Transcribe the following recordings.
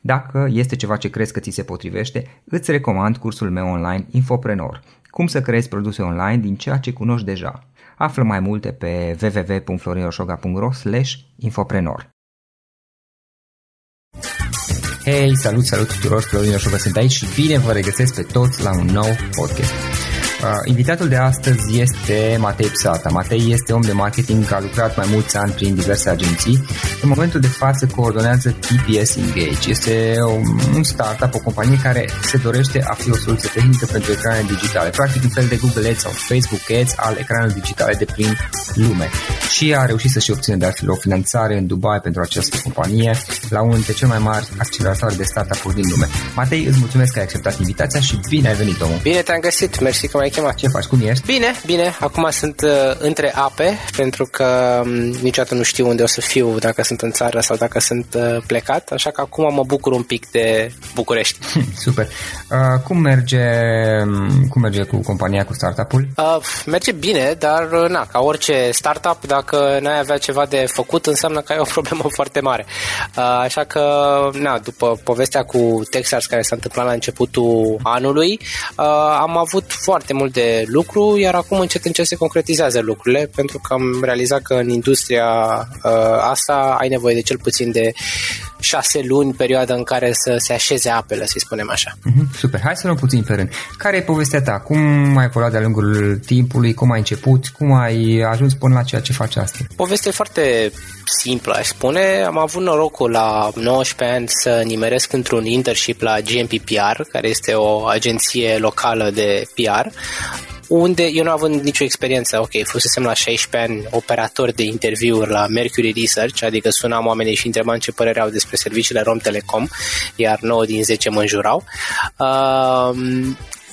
Dacă este ceva ce crezi că ți se potrivește, îți recomand cursul meu online Infoprenor. Cum să creezi produse online din ceea ce cunoști deja. Află mai multe pe www.florinosoga.ro infoprenor. Hei, salut, salut tuturor, Florin Oșoga sunt aici și bine vă regăsesc pe toți la un nou podcast. Uh, invitatul de astăzi este Matei Psata. Matei este om de marketing, a lucrat mai mulți ani prin diverse agenții. În momentul de față coordonează TPS Engage. Este un startup, o companie care se dorește a fi o soluție tehnică pentru ecrane digitale. Practic un fel de Google Ads sau Facebook Ads al ecranelor digitale de prin lume. Și a reușit să-și obțină de altfel o finanțare în Dubai pentru această companie la unul dintre cele mai mari acceleratoare de startup-uri din lume. Matei, îți mulțumesc că ai acceptat invitația și bine ai venit, omul. Bine te-am găsit, mersi că m-ai ai chemat. Ce faci? Cum ești? Bine, bine. Acum sunt uh, între ape, pentru că um, niciodată nu știu unde o să fiu, dacă sunt în țară sau dacă sunt uh, plecat, așa că acum mă bucur un pic de București. Super. Uh, cum merge um, cum merge cu compania, cu startup-ul? Uh, merge bine, dar uh, na, ca orice startup, dacă n-ai avea ceva de făcut, înseamnă că ai o problemă foarte mare. Uh, așa că, na, după povestea cu Texas care s-a întâmplat la începutul anului, uh, am avut foarte mult de lucru, iar acum încet încet se concretizează lucrurile, pentru că am realizat că în industria uh, asta ai nevoie de cel puțin de șase luni, perioada în care să se așeze apele, să spunem așa. Uh-huh, super, hai să luăm puțin pe rând. Care e povestea ta? Cum ai evoluat de-a lungul timpului? Cum ai început? Cum ai ajuns până la ceea ce faci astăzi? Povestea e foarte simplă, aș spune. Am avut norocul la 19 ani să nimeresc într-un internship la GMPPR, care este o agenție locală de PR, unde eu nu având nicio experiență, ok, fusesem la 16 ani operator de interviuri la Mercury Research, adică sunam oamenii și întrebam ce părere au despre serviciile Rom Telecom, iar 9 din 10 mă înjurau. Uh,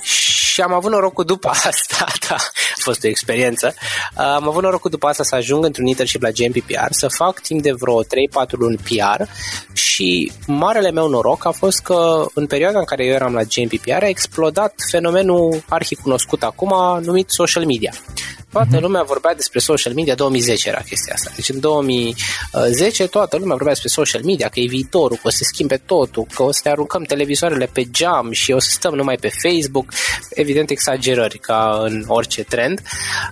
și am avut norocul după asta, da, a fost o experiență, am avut norocul după asta să ajung într-un internship la GMPPR, să fac timp de vreo 3-4 luni PR și marele meu noroc a fost că în perioada în care eu eram la GMPPR a explodat fenomenul arhicunoscut acum numit social media. Toată uh-huh. lumea vorbea despre social media, 2010 era chestia asta. Deci în 2010 toată lumea vorbea despre social media, că e viitorul, că o să se schimbe totul, că o să ne aruncăm televizoarele pe geam și o să stăm numai pe Facebook. Evident exagerări, ca în orice trend.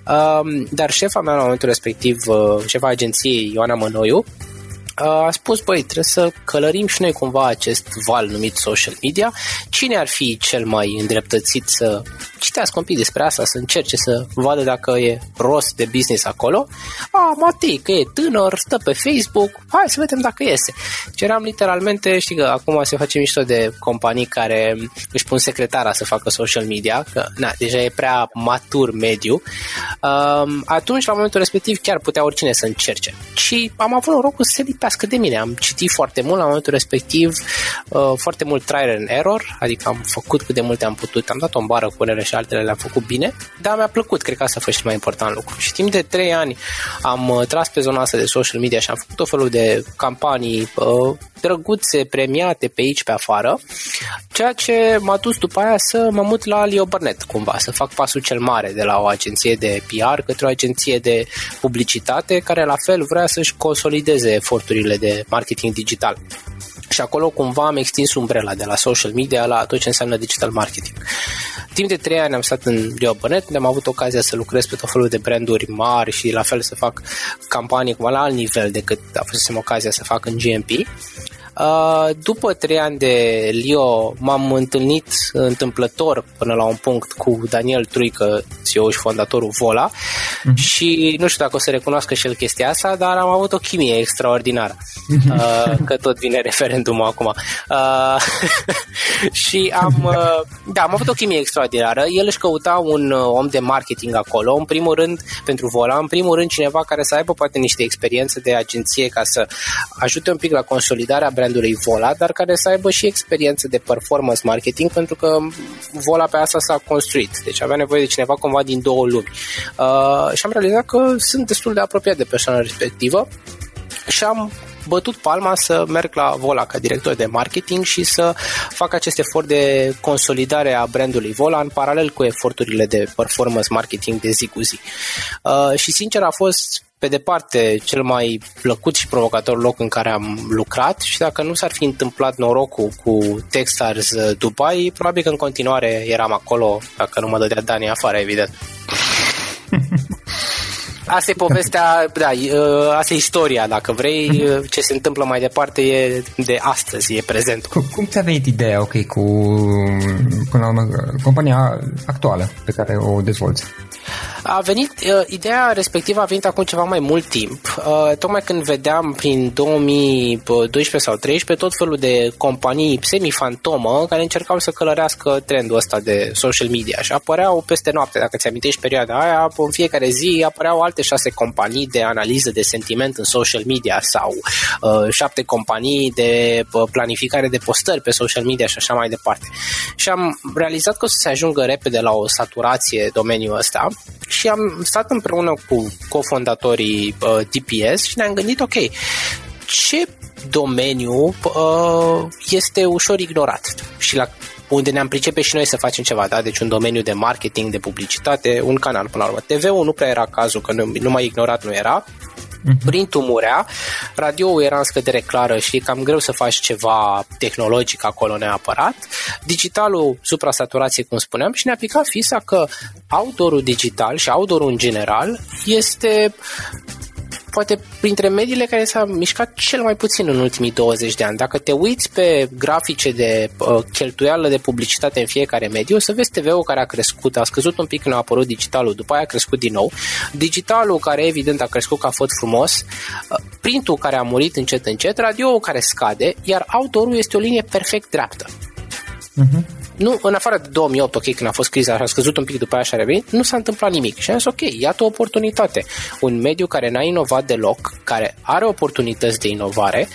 Um, dar șefa mea la momentul respectiv, uh, șefa agenției Ioana Mănoiu, a spus, băi, trebuie să călărim și noi cumva acest val numit social media. Cine ar fi cel mai îndreptățit să citească un pic despre asta, să încerce să vadă dacă e rost de business acolo? A, Matei, că e tânăr, stă pe Facebook, hai să vedem dacă iese. Ceream literalmente, știi că acum se face mișto de companii care își pun secretara să facă social media, că na, deja e prea matur mediu. Um, atunci, la momentul respectiv, chiar putea oricine să încerce. Și am avut norocul să se scutească de mine. Am citit foarte mult la momentul respectiv, uh, foarte mult trial and error, adică am făcut cât de multe am putut, am dat o bară cu unele și altele le-am făcut bine, dar mi-a plăcut, cred că asta a fost cel mai important lucru. Și timp de 3 ani am uh, tras pe zona asta de social media și am făcut o felul de campanii uh, drăguțe, premiate pe aici, pe afară, ceea ce m-a dus după aia să mă mut la Leo Burnett, cumva, să fac pasul cel mare de la o agenție de PR către o agenție de publicitate care la fel vrea să-și consolideze eforturile de marketing digital. Și acolo cumva am extins umbrela de la social media la tot ce înseamnă digital marketing. Timp de trei ani am stat în Leoponet, unde am avut ocazia să lucrez pe tot felul de branduri mari și la fel să fac campanii cumva la alt nivel decât a fost ocazia să fac în GMP. Uh, după trei ani de Lio m-am întâlnit întâmplător până la un punct cu Daniel Truică, CEO și fondatorul Vola uh-huh. și nu știu dacă o să recunoască și el chestia asta, dar am avut o chimie extraordinară. Mhm. Uh, că tot vine referendumul acum. Uh, și am, uh, da, am avut o chimie extraordinară. El își căuta un uh, om de marketing acolo, în primul rând pentru Vola, în primul rând cineva care să aibă poate niște experiențe de agenție ca să ajute un pic la consolidarea brandului Vola, dar care să aibă și experiență de performance marketing, pentru că Vola pe asta s-a construit. Deci avea nevoie de cineva cumva din două lumi. Uh, și am realizat că sunt destul de apropiat de persoana respectivă și am bătut palma să merg la Vola ca director de marketing și să fac acest efort de consolidare a brandului Vola în paralel cu eforturile de performance marketing de zi cu zi. Uh, și sincer a fost pe departe cel mai plăcut și provocator loc în care am lucrat și dacă nu s-ar fi întâmplat norocul cu Techstars Dubai, probabil că în continuare eram acolo, dacă nu mă dădea Dani afară, evident. Asta e povestea, da, asta e istoria, dacă vrei, ce se întâmplă mai departe e de astăzi, e prezent. Cum, cum ți-a venit ideea, ok, cu până la urmă, compania actuală pe care o dezvolți? A venit, uh, ideea respectivă a venit acum ceva mai mult timp, uh, tocmai când vedeam prin 2012 sau 2013 tot felul de companii semi-fantomă care încercau să călărească trendul ăsta de social media și apăreau peste noapte, dacă ți amintești perioada aia, în fiecare zi apăreau alte șase companii de analiză de sentiment în social media sau uh, șapte companii de uh, planificare de postări pe social media și așa mai departe. Și am realizat că o să se ajungă repede la o saturație domeniul ăsta și am stat împreună cu cofondatorii uh, DPS și ne-am gândit, ok, ce domeniu uh, este ușor ignorat și la unde ne-am pricepe și noi să facem ceva, da? Deci un domeniu de marketing, de publicitate, un canal până la urmă. TV-ul nu prea era cazul, că nu, numai ignorat nu era, uh-huh. prin tumurea, radioul era în scădere clară și e cam greu să faci ceva tehnologic acolo neapărat. Digitalul, supra-saturație, cum spuneam, și ne-a picat fisa că outdoor digital și outdoor în general este poate printre mediile care s-a mișcat cel mai puțin în ultimii 20 de ani. Dacă te uiți pe grafice de uh, cheltuială de publicitate în fiecare mediu, o să vezi TV-ul care a crescut, a scăzut un pic când a apărut digitalul, după aia a crescut din nou. Digitalul care evident a crescut ca fost frumos, uh, printul care a murit încet încet, radio care scade, iar outdoor este o linie perfect dreaptă. Uh-huh nu, în afară de 2008, ok, când a fost criza, a scăzut un pic după aia și a revenit, nu s-a întâmplat nimic. Și am zis, ok, iată o oportunitate. Un mediu care n-a inovat deloc, care are oportunități de inovare,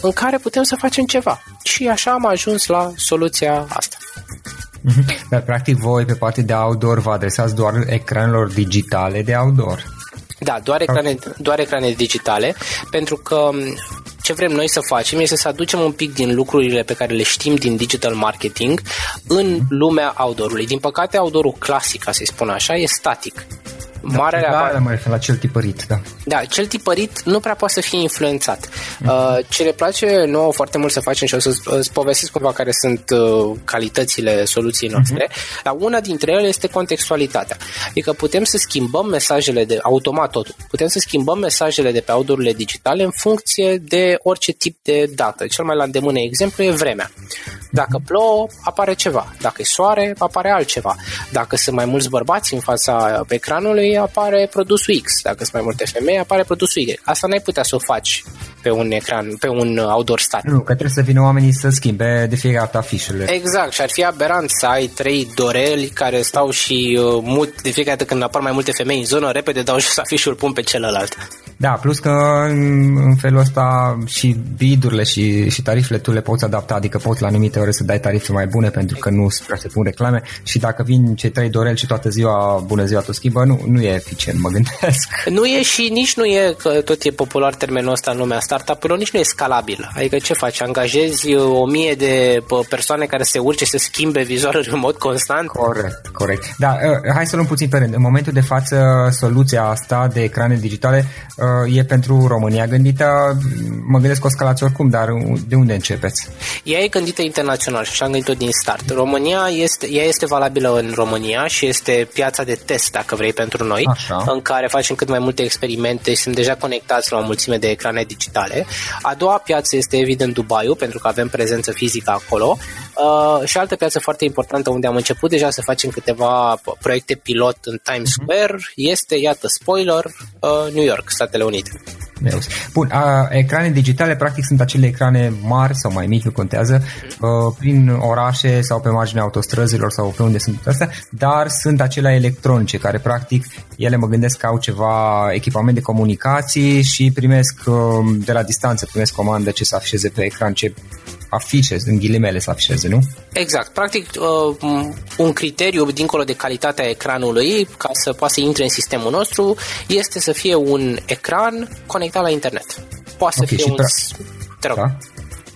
în care putem să facem ceva. Și așa am ajuns la soluția asta. Mhm. Dar, practic, voi, pe partea de outdoor, vă adresați doar ecranelor digitale de outdoor. Da, doar ecrane, doar ecrane digitale, pentru că ce vrem noi să facem este să aducem un pic din lucrurile pe care le știm din digital marketing în lumea outdoor-ului. Din păcate, outdoor-ul clasic, ca să-i spun așa, e static. Da, Marele da, da, mai la cel tipărit, da. Da, cel tipărit nu prea poate să fie influențat. Mm-hmm. Uh, ce ne place nouă foarte mult să facem și o să-ți povestesc cumva care sunt uh, calitățile soluției mhm. noastre, mm-hmm. dar una dintre ele este contextualitatea. Adică putem să schimbăm mesajele de automat totul. Putem să schimbăm mesajele de pe outdoor digitale în funcție de orice tip de dată. Cel mai la îndemână exemplu e vremea. Dacă mhm. plouă, apare ceva. Dacă e soare, apare altceva. Dacă sunt mai mulți bărbați în fața ecranului, apare produsul X. Dacă sunt mai multe femei, apare produsul Y. Asta n-ai putea să o faci pe un ecran, pe un outdoor static. Nu, că trebuie să vină oamenii să schimbe de fiecare dată afișele. Exact, și ar fi aberant să ai trei doreli care stau și uh, mut de fiecare dată când apar mai multe femei în zonă, repede dau jos afișul, pun pe celălalt. Da, plus că în felul ăsta și bidurile și, și tarifele tu le poți adapta, adică poți la anumite ore să dai tarife mai bune pentru că nu prea se pun reclame și dacă vin cei trei doreli și toată ziua, bună ziua, tu schimbă, nu, nu e eficient, mă gândesc. Nu e și nici nu e, că tot e popular termenul ăsta în lumea startup-urilor, nici nu e scalabil. Adică ce faci? Angajezi o mie de persoane care se urce să schimbe vizualul în mod constant? Corect, corect. Da, uh, hai să luăm puțin pe rând. În momentul de față, soluția asta de ecrane digitale uh, e pentru România gândită. Mă gândesc că o scalați oricum, dar de unde începeți? Ea e gândită internațional și așa am gândit-o din start. România este, ea este valabilă în România și este piața de test, dacă vrei, pentru noi, așa. în care facem cât mai multe experimente și sunt deja conectați la o mulțime de ecrane digitale. A doua piață este evident Dubaiul, pentru că avem prezență fizică acolo. Uh, și altă piață foarte importantă unde am început deja să facem câteva proiecte pilot în Times mhm. Square este, iată, spoiler, uh, New York, Statele Unite. Bun, a, ecrane digitale practic sunt acele ecrane mari sau mai mici, nu contează, a, uh, prin orașe sau pe marginea autostrăzilor sau pe unde sunt astea, dar sunt acelea electronice care practic ele mă gândesc că au ceva echipament de comunicații și primesc a, uh, de la distanță, primesc comandă ce să afișeze pe ecran, ce afișe, în ghilimele să afișeze, nu? Exact. Practic, uh, un criteriu dincolo de calitatea ecranului, ca să poată să intre în sistemul nostru, este să fie un ecran conectat la internet. Poate okay, să fie un... Pra- da?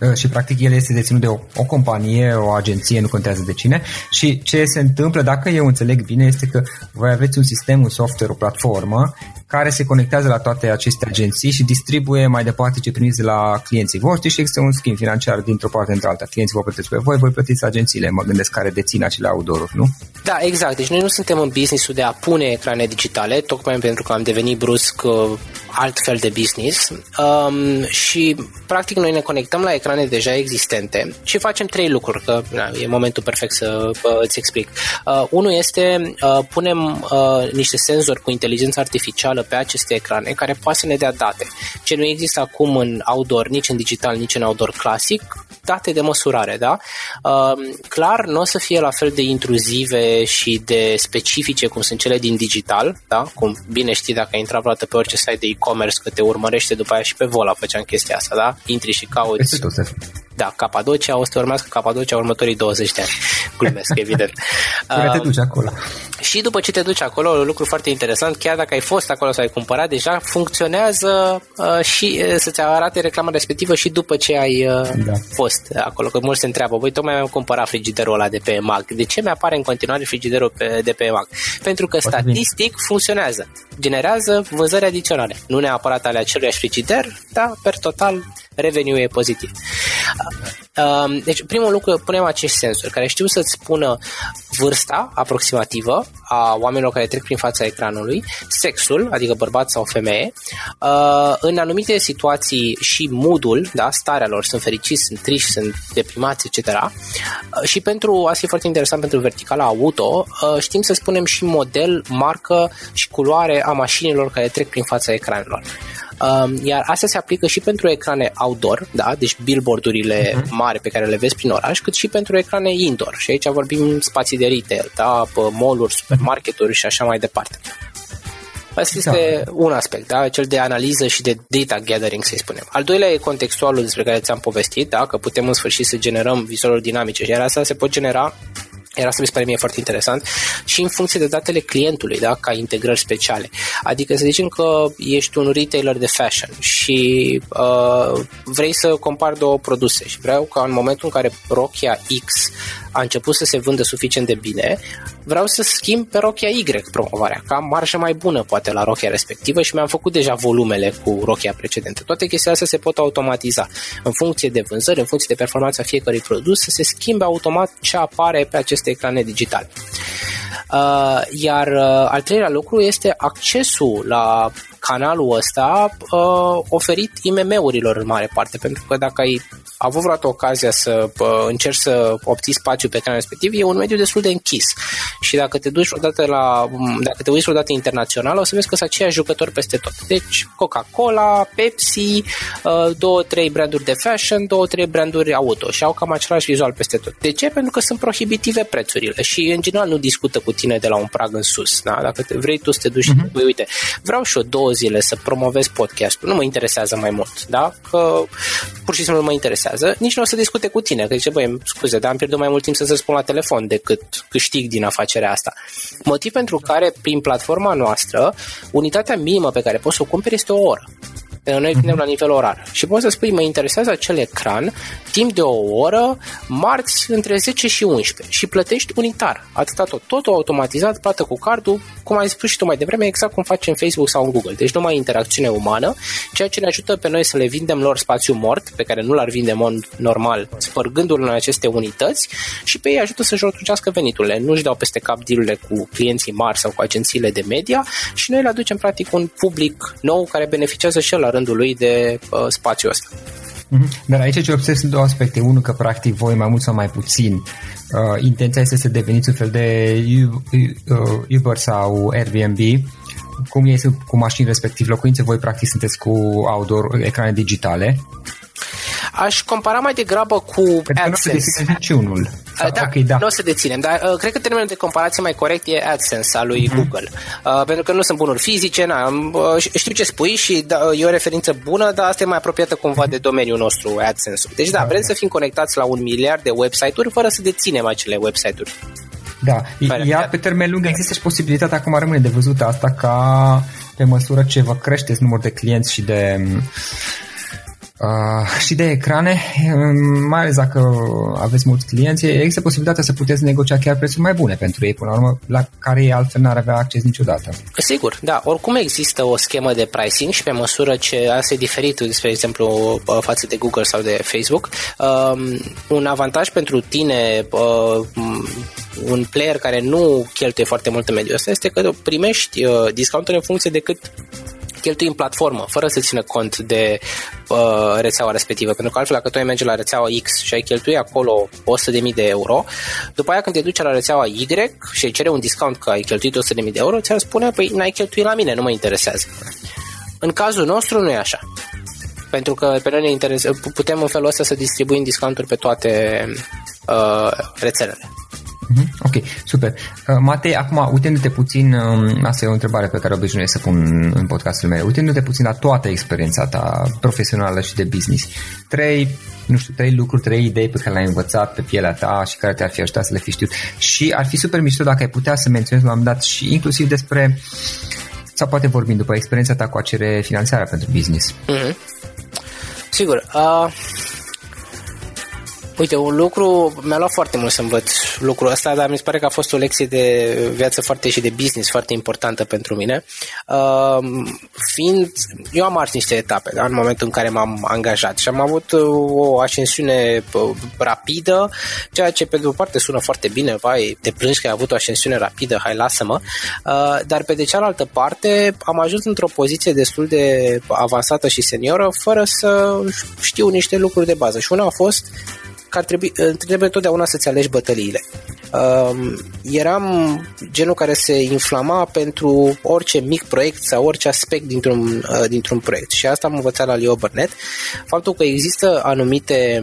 Uh, și practic el este deținut de o, o companie, o agenție, nu contează de cine și ce se întâmplă, dacă eu înțeleg bine, este că voi aveți un sistem, un software, o platformă care se conectează la toate aceste agenții și distribuie mai departe ce primiți de la clienții voștri și există un schimb financiar dintr-o parte într alta. Clienții vă plătesc pe voi, voi plătiți agențiile, mă gândesc, care dețin acele outdoor nu? Da, exact. Deci noi nu suntem în businessul de a pune ecrane digitale, tocmai pentru că am devenit brusc uh, alt fel de business um, și practic noi ne conectăm la ecrane deja existente și facem trei lucruri, că na, e momentul perfect să uh, îți explic. Uh, unul este uh, punem uh, niște senzori cu inteligență artificială pe aceste ecrane care poate să ne dea date. Ce nu există acum în outdoor, nici în digital, nici în outdoor clasic, date de măsurare, da? Uh, clar, nu o să fie la fel de intruzive și de specifice cum sunt cele din digital, da? Cum bine știi dacă ai intrat vreodată pe orice site de e-commerce că te urmărește după aia și pe Vola făceam chestia asta, da? Intri și cauți da, Capadocia, o să te urmească Capadocia următorii 20 de ani. Glumesc, evident. Până te duci acolo. Și după ce te duci acolo, un lucru foarte interesant, chiar dacă ai fost acolo sau ai cumpărat, deja funcționează uh, și uh, să-ți arate reclama respectivă și după ce ai uh, da. fost acolo. Că mulți se întreabă, voi tocmai am cumpărat frigiderul ăla de pe Mac. De ce mi-apare în continuare frigiderul pe, de pe Mac? Pentru că Poate statistic bine. funcționează. Generează vânzări adiționale. Nu neapărat ale acelui frigider, dar per total revenue e pozitiv. Um, deci, primul lucru, punem acești sensori care știu să-ți spună vârsta aproximativă a oamenilor care trec prin fața ecranului, sexul, adică bărbat sau femeie, uh, în anumite situații și moodul, da, starea lor, sunt fericiți, sunt triști, sunt deprimați, etc. Uh, și pentru, asta e foarte interesant pentru verticala auto, uh, știm să spunem și model, marcă și culoare a mașinilor care trec prin fața ecranelor. Um, iar asta se aplică și pentru ecrane outdoor, da? deci billboardurile uh-huh. mari pe care le vezi prin oraș, cât și pentru ecrane indoor. Și aici vorbim spații de retail, da? mall-uri, supermarketuri și așa mai departe. Asta este da. un aspect, da? cel de analiză și de data gathering, să spunem. Al doilea e contextualul despre care ți-am povestit, da? că putem în sfârșit să generăm vizualuri dinamice, iar asta se pot genera iar asta mi se pare mie foarte interesant și în funcție de datele clientului, da, ca integrări speciale. Adică să zicem că ești un retailer de fashion și uh, vrei să compari două produse și vreau ca în momentul în care rochia X a început să se vândă suficient de bine, vreau să schimb pe rochia Y promovarea, ca marjă mai bună poate la rochia respectivă și mi-am făcut deja volumele cu rochia precedentă. Toate chestiile astea se pot automatiza în funcție de vânzări, în funcție de performanța fiecărui produs, să se schimbe automat ce apare pe aceste ecrane digitale. Uh, iar uh, al treilea lucru este accesul la canalul ăsta uh, oferit IMM-urilor în mare parte, pentru că dacă ai avut vreodată ocazia să uh, încerci să obții spațiu pe canalul respectiv, e un mediu destul de închis. Și dacă te duci vreodată la, dacă te uiți vreodată internațional, o să vezi că sunt aceiași jucători peste tot. Deci Coca-Cola, Pepsi, uh, două, trei branduri de fashion, două, trei branduri auto și au cam același vizual peste tot. De ce? Pentru că sunt prohibitive prețurile și în general nu discută cu tine de la un prag în sus. Da? Dacă te, vrei tu să te duci uh-huh. uite, vreau și eu două zile să promovez podcastul, nu mă interesează mai mult, da? Că pur și simplu nu mă interesează, nici nu o să discute cu tine, că zice, băi, scuze, dar am pierdut mai mult timp să-ți răspund la telefon decât câștig din afacerea asta. Motiv pentru care, prin platforma noastră, unitatea minimă pe care poți să o cumperi este o oră. Pentru noi vinem la nivel orar. Și poți să spui, mă interesează acel ecran timp de o oră, marți între 10 și 11 și plătești unitar. Atâta tot. Totul automatizat, plată cu cardul, cum ai spus și tu mai devreme, exact cum faci în Facebook sau în Google. Deci nu mai interacțiune umană, ceea ce ne ajută pe noi să le vindem lor spațiu mort, pe care nu l-ar vinde în mod normal, spărgându-l în aceste unități și pe ei ajută să-și rotuncească veniturile. Nu-și dau peste cap dealurile cu clienții mari sau cu agențiile de media și noi le aducem practic un public nou care beneficiază și el la rândul lui de uh, spațiul ăsta. Mm-hmm. Dar aici ce observ sunt două aspecte. Unul că practic voi mai mult sau mai puțin uh, intenția este să deveniți un fel de uh, Uber sau Airbnb cum e cu mașini respectiv locuințe, voi practic sunteți cu outdoor, ecrane digitale Aș compara mai degrabă cu Pentru AdSense. Nu niciunul. Uh, da, okay, da, nu o să deținem, dar uh, cred că termenul de comparație mai corect e AdSense al lui mm-hmm. Google. Uh, pentru că nu sunt bunuri fizice, na, uh, știu ce spui și da, e o referință bună, dar asta e mai apropiată cumva mm-hmm. de domeniul nostru, AdSense-ul. Deci da, da vrem da. să fim conectați la un miliard de website-uri fără să deținem acele website-uri. Da, iar pe termen lung există și posibilitatea, acum rămâne de văzut asta, ca pe măsură ce vă creșteți numărul de clienți și de Uh, și de ecrane, um, mai ales dacă aveți mulți clienți, există posibilitatea să puteți negocia chiar prețuri mai bune pentru ei, până la urmă, la care ei altfel n-ar avea acces niciodată. Sigur, da. Oricum există o schemă de pricing și pe măsură ce asta e diferit, spre exemplu, uh, față de Google sau de Facebook, um, un avantaj pentru tine uh, un player care nu cheltuie foarte mult în mediul ăsta este că primești uh, discounturi în funcție de cât cheltui în platformă, fără să țină cont de uh, rețeaua respectivă. Pentru că altfel, dacă tu ai merge la rețeaua X și ai cheltui acolo 100.000 de euro, după aia când te duci la rețeaua Y și ai cere un discount că ai cheltuit 100.000 de euro, ți-ar spune, păi n-ai cheltuit la mine, nu mă interesează. În cazul nostru nu e așa. Pentru că pe noi ne interesează, putem în felul ăsta să distribuim discounturi pe toate uh, rețelele. Mm-hmm. Ok, super. Uh, Matei, acum, uitându-te puțin, um, asta e o întrebare pe care obișnuiesc să pun în podcastul meu, uitându-te puțin la toată experiența ta profesională și de business, trei, nu știu, trei lucruri, trei idei pe care le-ai învățat pe pielea ta și care te-ar fi ajutat să le fi știut. Și ar fi super mișto dacă ai putea să menționezi la un dat și inclusiv despre sau poate vorbim după experiența ta cu acere finanțarea pentru business. Mm-hmm. Sigur. Uh, Uite, un lucru, mi-a luat foarte mult să învăț lucrul ăsta, dar mi se pare că a fost o lecție de viață foarte și de business foarte importantă pentru mine. Uh, fiind, eu am ars niște etape da, în momentul în care m-am angajat și am avut uh, o ascensiune uh, rapidă, ceea ce pe de o parte sună foarte bine, vai, te plângi că ai avut o ascensiune rapidă, hai lasă-mă, uh, dar pe de cealaltă parte am ajuns într-o poziție destul de avansată și senioră fără să știu niște lucruri de bază și una a fost că ar trebui, trebuie totdeauna să-ți alegi bătăliile. Uh, eram genul care se inflama pentru orice mic proiect sau orice aspect dintr-un, uh, dintr-un proiect și asta am învățat la Leo Burnett. Faptul că există anumite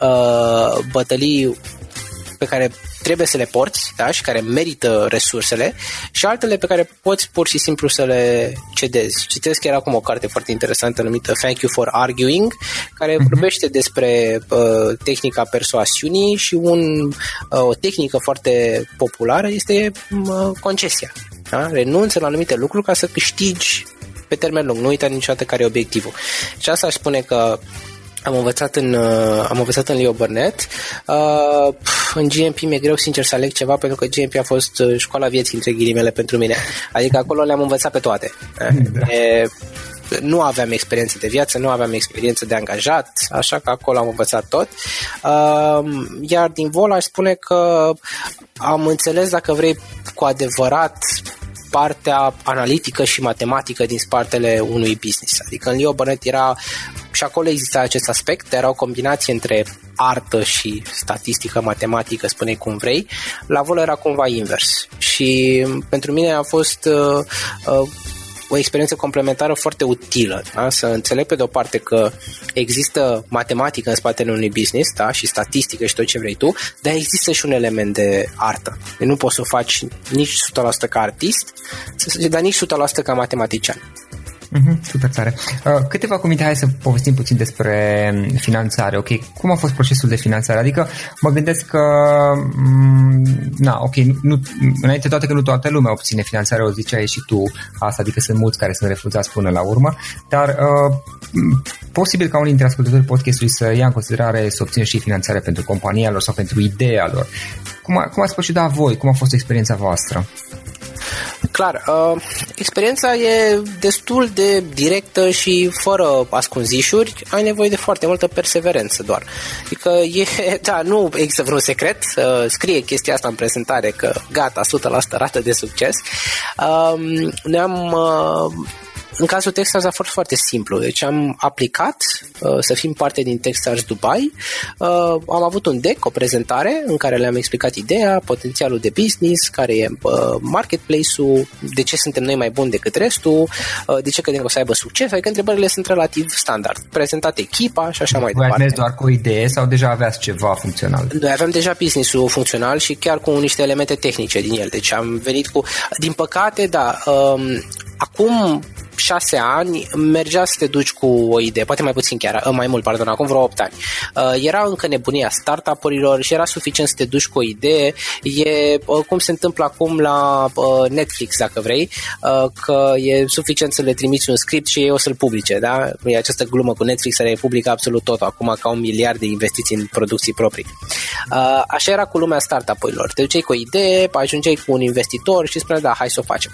uh, bătălii pe care trebuie să le porți da? și care merită resursele și altele pe care poți pur și simplu să le cedezi. Citesc chiar acum o carte foarte interesantă numită Thank You for Arguing, care mhm. vorbește despre uh, tehnica persoasiunii și un, uh, o tehnică foarte populară este uh, concesia. Da? Renunță la anumite lucruri ca să câștigi pe termen lung. Nu uita niciodată care e obiectivul. Și asta aș spune că am învățat în, uh, am învățat în Leo Burnett. Uh, în GMP mi-e greu sincer să aleg ceva pentru că GMP a fost uh, școala vieții între ghilimele pentru mine. Adică acolo le-am învățat pe toate. Da. E, nu aveam experiență de viață, nu aveam experiență de angajat, așa că acolo am învățat tot. Uh, iar din vol aș spune că am înțeles dacă vrei cu adevărat partea analitică și matematică din spatele unui business. Adică în Leo Burnett era și acolo exista acest aspect, era o combinație între artă și statistică, matematică, spune cum vrei, la vol era cumva invers. Și pentru mine a fost uh, uh, o experiență complementară foarte utilă. Da? Să înțeleg pe de o parte că există matematică în spatele unui business da? și statistică și tot ce vrei tu, dar există și un element de artă. Deci nu poți să o faci nici 100% ca artist, dar nici 100% ca matematician. Mm-hmm, super tare. Uh, câteva cuvinte, hai să povestim puțin despre mm, finanțare. Ok, cum a fost procesul de finanțare? Adică mă gândesc că, mm, na, ok, nu, înainte toate că nu toată lumea obține finanțare, o ziceai și tu asta, adică sunt mulți care sunt refuzați până la urmă, dar uh, posibil ca unii dintre ascultătorii podcastului să ia în considerare să obțină și finanțare pentru compania lor sau pentru ideea lor. Cum, a, cum ați procedat voi? Cum a fost experiența voastră? Clar, uh, experiența e destul de directă și fără ascunzișuri, ai nevoie de foarte multă perseverență doar. Adică e, da, nu există vreun secret, uh, scrie chestia asta în prezentare că gata, 100% rată de succes. Uh, noi am uh, în cazul Techstars a fost foarte simplu. Deci am aplicat uh, să fim parte din Techstars Dubai. Uh, am avut un deck, o prezentare în care le-am explicat ideea, potențialul de business, care e uh, marketplace-ul, de ce suntem noi mai buni decât restul, uh, de ce credem că o să aibă succes, adică întrebările sunt relativ standard. Prezentat echipa și așa mai Voi departe. Voi doar cu o idee sau deja aveați ceva funcțional? Noi aveam deja business-ul funcțional și chiar cu niște elemente tehnice din el. Deci am venit cu... Din păcate, da, um, acum șase ani mergea să te duci cu o idee, poate mai puțin chiar, uh, mai mult, pardon, acum vreo 8 ani. Uh, era încă nebunia startup-urilor și era suficient să te duci cu o idee. E uh, cum se întâmplă acum la Netflix, dacă vrei, că e suficient să le trimiți un script și ei o să-l publice, da? E această glumă cu Netflix care publică absolut tot acum ca un miliard de investiții în producții proprii. Așa era cu lumea startup-urilor. Te duceai cu o idee, ajungeai cu un investitor și spuneai, da, hai să o facem.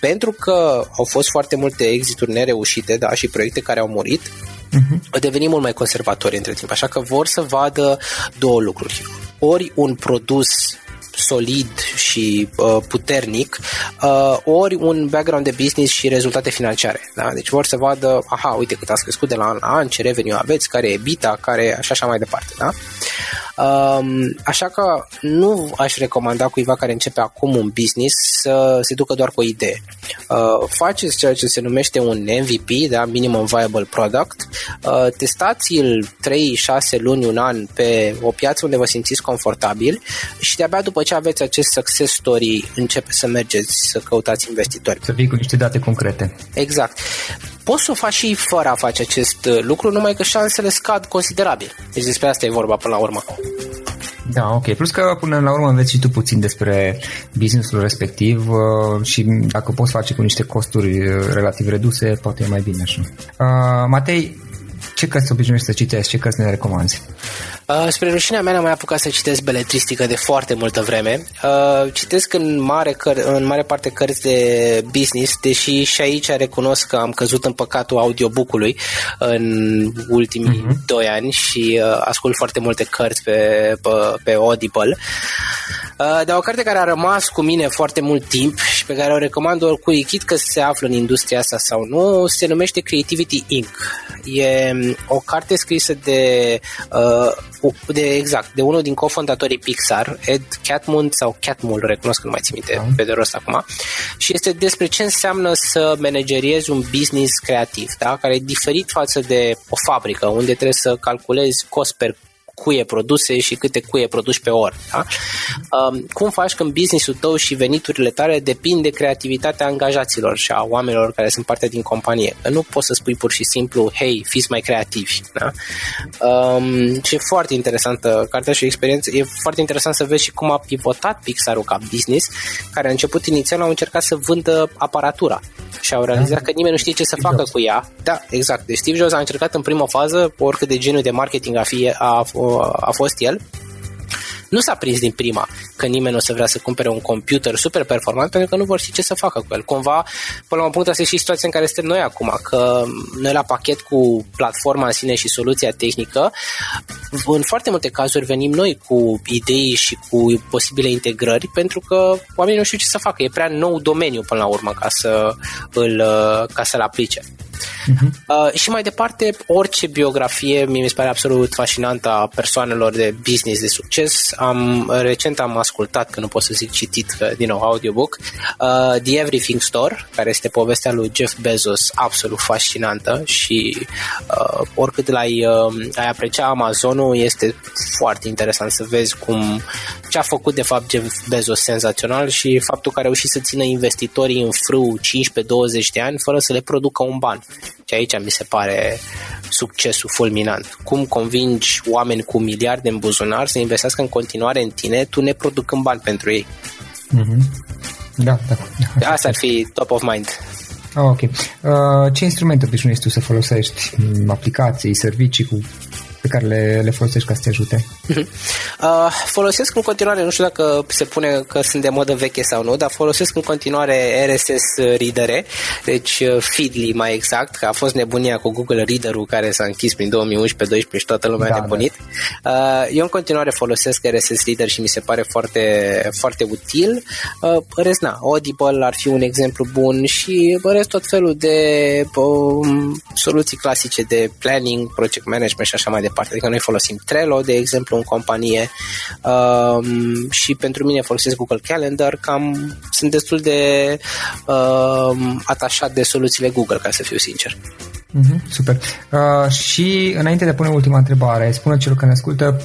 Pentru că au fost foarte multe exituri nereușite da, și proiecte care au murit, uh-huh. deveni mult mai conservatori între timp. Așa că vor să vadă două lucruri. Ori un produs solid și uh, puternic, uh, ori un background de business și rezultate financiare. Da? Deci vor să vadă, aha, uite cât ați crescut de la an la an, ce revenue aveți, care e bita, care așa așa mai departe. Da? Um, așa că nu aș recomanda cuiva care începe acum un business să se ducă doar cu o idee. Uh, faceți ceea ce se numește un MVP, da? Minimum Viable Product, uh, testați-l 3-6 luni, un an pe o piață unde vă simțiți confortabil și de-abia după ce aveți acest success story începe să mergeți să căutați investitori. Să vii cu niște date concrete. Exact poți să o faci și fără a face acest uh, lucru, numai că șansele scad considerabil. Deci despre asta e vorba până la urmă. Da, ok. Plus că până la urmă înveți și tu puțin despre businessul respectiv uh, și dacă poți face cu niște costuri uh, relativ reduse, poate e mai bine așa. Uh, Matei, ce cărți obișnuiești să citești? Ce cărți ne recomanzi? Uh, spre rușinea mea n-am mai apucat să citesc beletristică de foarte multă vreme. Uh, citesc în mare, căr- în mare parte cărți de business, deși și aici recunosc că am căzut în păcatul audiobook-ului în ultimii uh-huh. doi ani și uh, ascult foarte multe cărți pe, pe, pe Audible. Uh, dar o carte care a rămas cu mine foarte mult timp și pe care o recomand oricui, chit că se află în industria asta sau nu, se numește Creativity Inc. E um, o carte scrisă de uh, de exact, de unul din cofondatorii Pixar, Ed Catmull sau Catmull, recunosc că nu mai țin minte uh-huh. pe de rost acum, și este despre ce înseamnă să manageriezi un business creativ, da? care e diferit față de o fabrică, unde trebuie să calculezi cost per cuie produse și câte cuie produci pe oră. Da? Um, cum faci când businessul tău și veniturile tale depind de creativitatea angajaților și a oamenilor care sunt parte din companie. Că nu poți să spui pur și simplu, hei, fiți mai creativi. Da? Um, și e foarte interesantă cartea și experiență. E foarte interesant să vezi și cum a pivotat Pixar-ul ca business, care a început inițial, au încercat să vândă aparatura și au realizat da. că nimeni nu știe ce să Steve facă Jobs. cu ea. Da, exact. Deci Steve Jobs a încercat în prima fază, oricât de genul de marketing a, fi, a, a fost el, nu s-a prins din prima, că nimeni nu o să vrea să cumpere un computer super performant pentru că nu vor ști ce să facă cu el. Cumva, până la un punct, asta e și situația în care suntem noi acum, că noi la pachet cu platforma în sine și soluția tehnică, în foarte multe cazuri venim noi cu idei și cu posibile integrări pentru că oamenii nu știu ce să facă. E prea nou domeniu până la urmă ca, să îl, ca să-l aplice. Uh-huh. Uh, și mai departe, orice biografie mi se pare absolut fascinantă a persoanelor de business de succes. Am, recent am ascultat, că nu pot să zic citit, că, din nou, audiobook, uh, The Everything Store, care este povestea lui Jeff Bezos, absolut fascinantă și uh, oricât l-ai uh, ai aprecia Amazonul, este foarte interesant să vezi cum ce a făcut de fapt Jeff Bezos senzațional și faptul că a reușit să țină investitorii în frâu 15-20 de ani fără să le producă un ban. Și aici mi se pare succesul fulminant. Cum convingi oameni cu miliarde în buzunar să investească în continuare în tine, tu ne producând bani pentru ei. Mm-hmm. Da, da, da. Asta ar fi top of mind. Oh, ok. Uh, ce instrumente obișnuiești tu să folosești? Aplicații, servicii cu pe care le, le folosești ca să te ajute? Uh, folosesc în continuare, nu știu dacă se pune că sunt de modă veche sau nu, dar folosesc în continuare RSS Reader, deci uh, Feedly mai exact, că a fost nebunia cu Google Reader-ul care s-a închis prin 2011-2012 și toată lumea da, a nebunit. Da. Uh, eu în continuare folosesc RSS Reader și mi se pare foarte, foarte util. Uh, rest, na, Audible ar fi un exemplu bun și rest tot felul de uh, soluții clasice de planning, project management și așa mai departe. Adică noi folosim Trello, de exemplu, în companie um, și pentru mine folosesc Google Calendar, cam sunt destul de um, atașat de soluțiile Google, ca să fiu sincer. Mm-hmm, super. Uh, și înainte de a pune ultima întrebare, spune celor care ne ascultă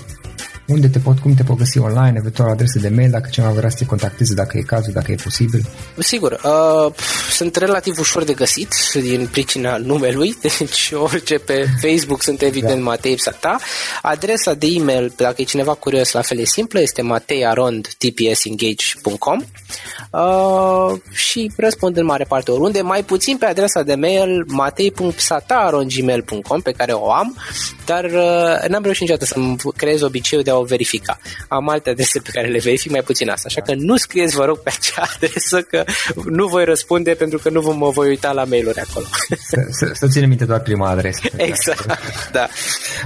unde te pot, cum te pot găsi online, eventual adrese de mail, dacă cineva vrea să te contacteze, dacă e cazul, dacă e posibil? Sigur, uh, sunt relativ ușor de găsit din pricina numelui, deci orice pe Facebook sunt evident da. Matei Psata. Adresa de e-mail, dacă e cineva curios, la fel e simplă, este mateiarond.tpsengage.com uh, și răspund în mare parte oriunde, mai puțin pe adresa de mail matei.psata.gmail.com pe care o am, dar uh, n-am reușit niciodată să-mi creez obiceiul de a o verifica. Am alte adrese pe care le verific mai puțin asta, așa că nu scrieți, vă rog, pe acea adresă că nu voi răspunde pentru că nu vă mă voi uita la mail-uri acolo. Să, să, să ținem minte doar prima adresă. Exact, da.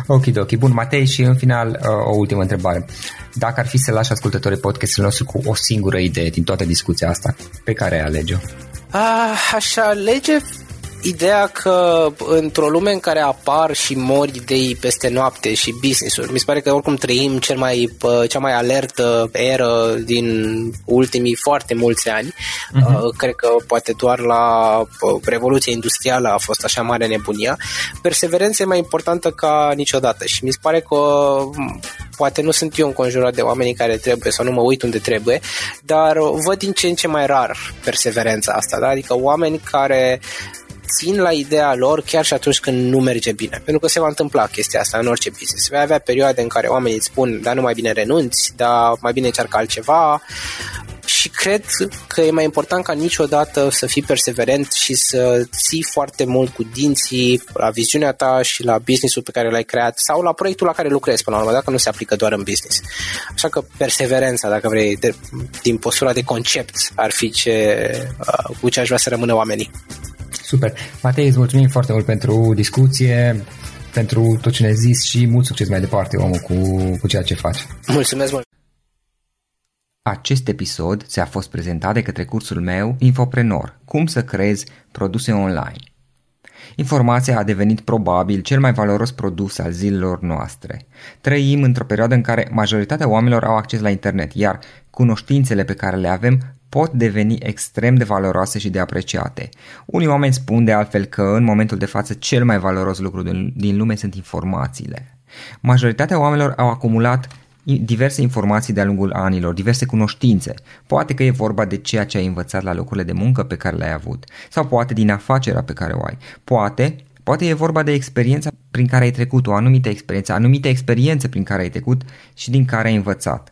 Ok, ok. Bun, Matei, și în final uh, o ultimă întrebare. Dacă ar fi să lași ascultătorii podcastului nostru cu o singură idee din toată discuția asta, pe care ai alege-o? Ah, aș alege ideea că într-o lume în care apar și mori idei peste noapte și business-uri, mi se pare că oricum trăim cel mai, cea mai alertă eră din ultimii foarte mulți ani. Uh-huh. Cred că poate doar la Revoluția Industrială a fost așa mare nebunia. Perseverența e mai importantă ca niciodată și mi se pare că poate nu sunt eu înconjurat de oamenii care trebuie sau nu mă uit unde trebuie, dar văd din ce în ce mai rar perseverența asta, da? adică oameni care țin la ideea lor chiar și atunci când nu merge bine. Pentru că se va întâmpla chestia asta în orice business. Vei avea perioade în care oamenii îți spun, dar nu mai bine renunți, dar mai bine încearcă altceva și cred că e mai important ca niciodată să fii perseverent și să ții foarte mult cu dinții la viziunea ta și la businessul pe care l-ai creat sau la proiectul la care lucrezi până la urmă, dacă nu se aplică doar în business. Așa că perseverența, dacă vrei, de, din postura de concept, ar fi ce, uh, cu ce aș vrea să rămână oamenii. Super. Matei, îți mulțumim foarte mult pentru discuție, pentru tot ce ne-ai zis și mult succes mai departe, omul, cu, cu ceea ce faci. Mulțumesc mult! Acest episod ți-a fost prezentat de către cursul meu Infoprenor, cum să creezi produse online. Informația a devenit probabil cel mai valoros produs al zilelor noastre. Trăim într-o perioadă în care majoritatea oamenilor au acces la internet, iar cunoștințele pe care le avem pot deveni extrem de valoroase și de apreciate. Unii oameni spun de altfel că în momentul de față cel mai valoros lucru din lume sunt informațiile. Majoritatea oamenilor au acumulat diverse informații de-a lungul anilor, diverse cunoștințe. Poate că e vorba de ceea ce ai învățat la locurile de muncă pe care le-ai avut, sau poate din afacerea pe care o ai. Poate, poate e vorba de experiența prin care ai trecut, o anumită experiență, anumite experiențe prin care ai trecut și din care ai învățat.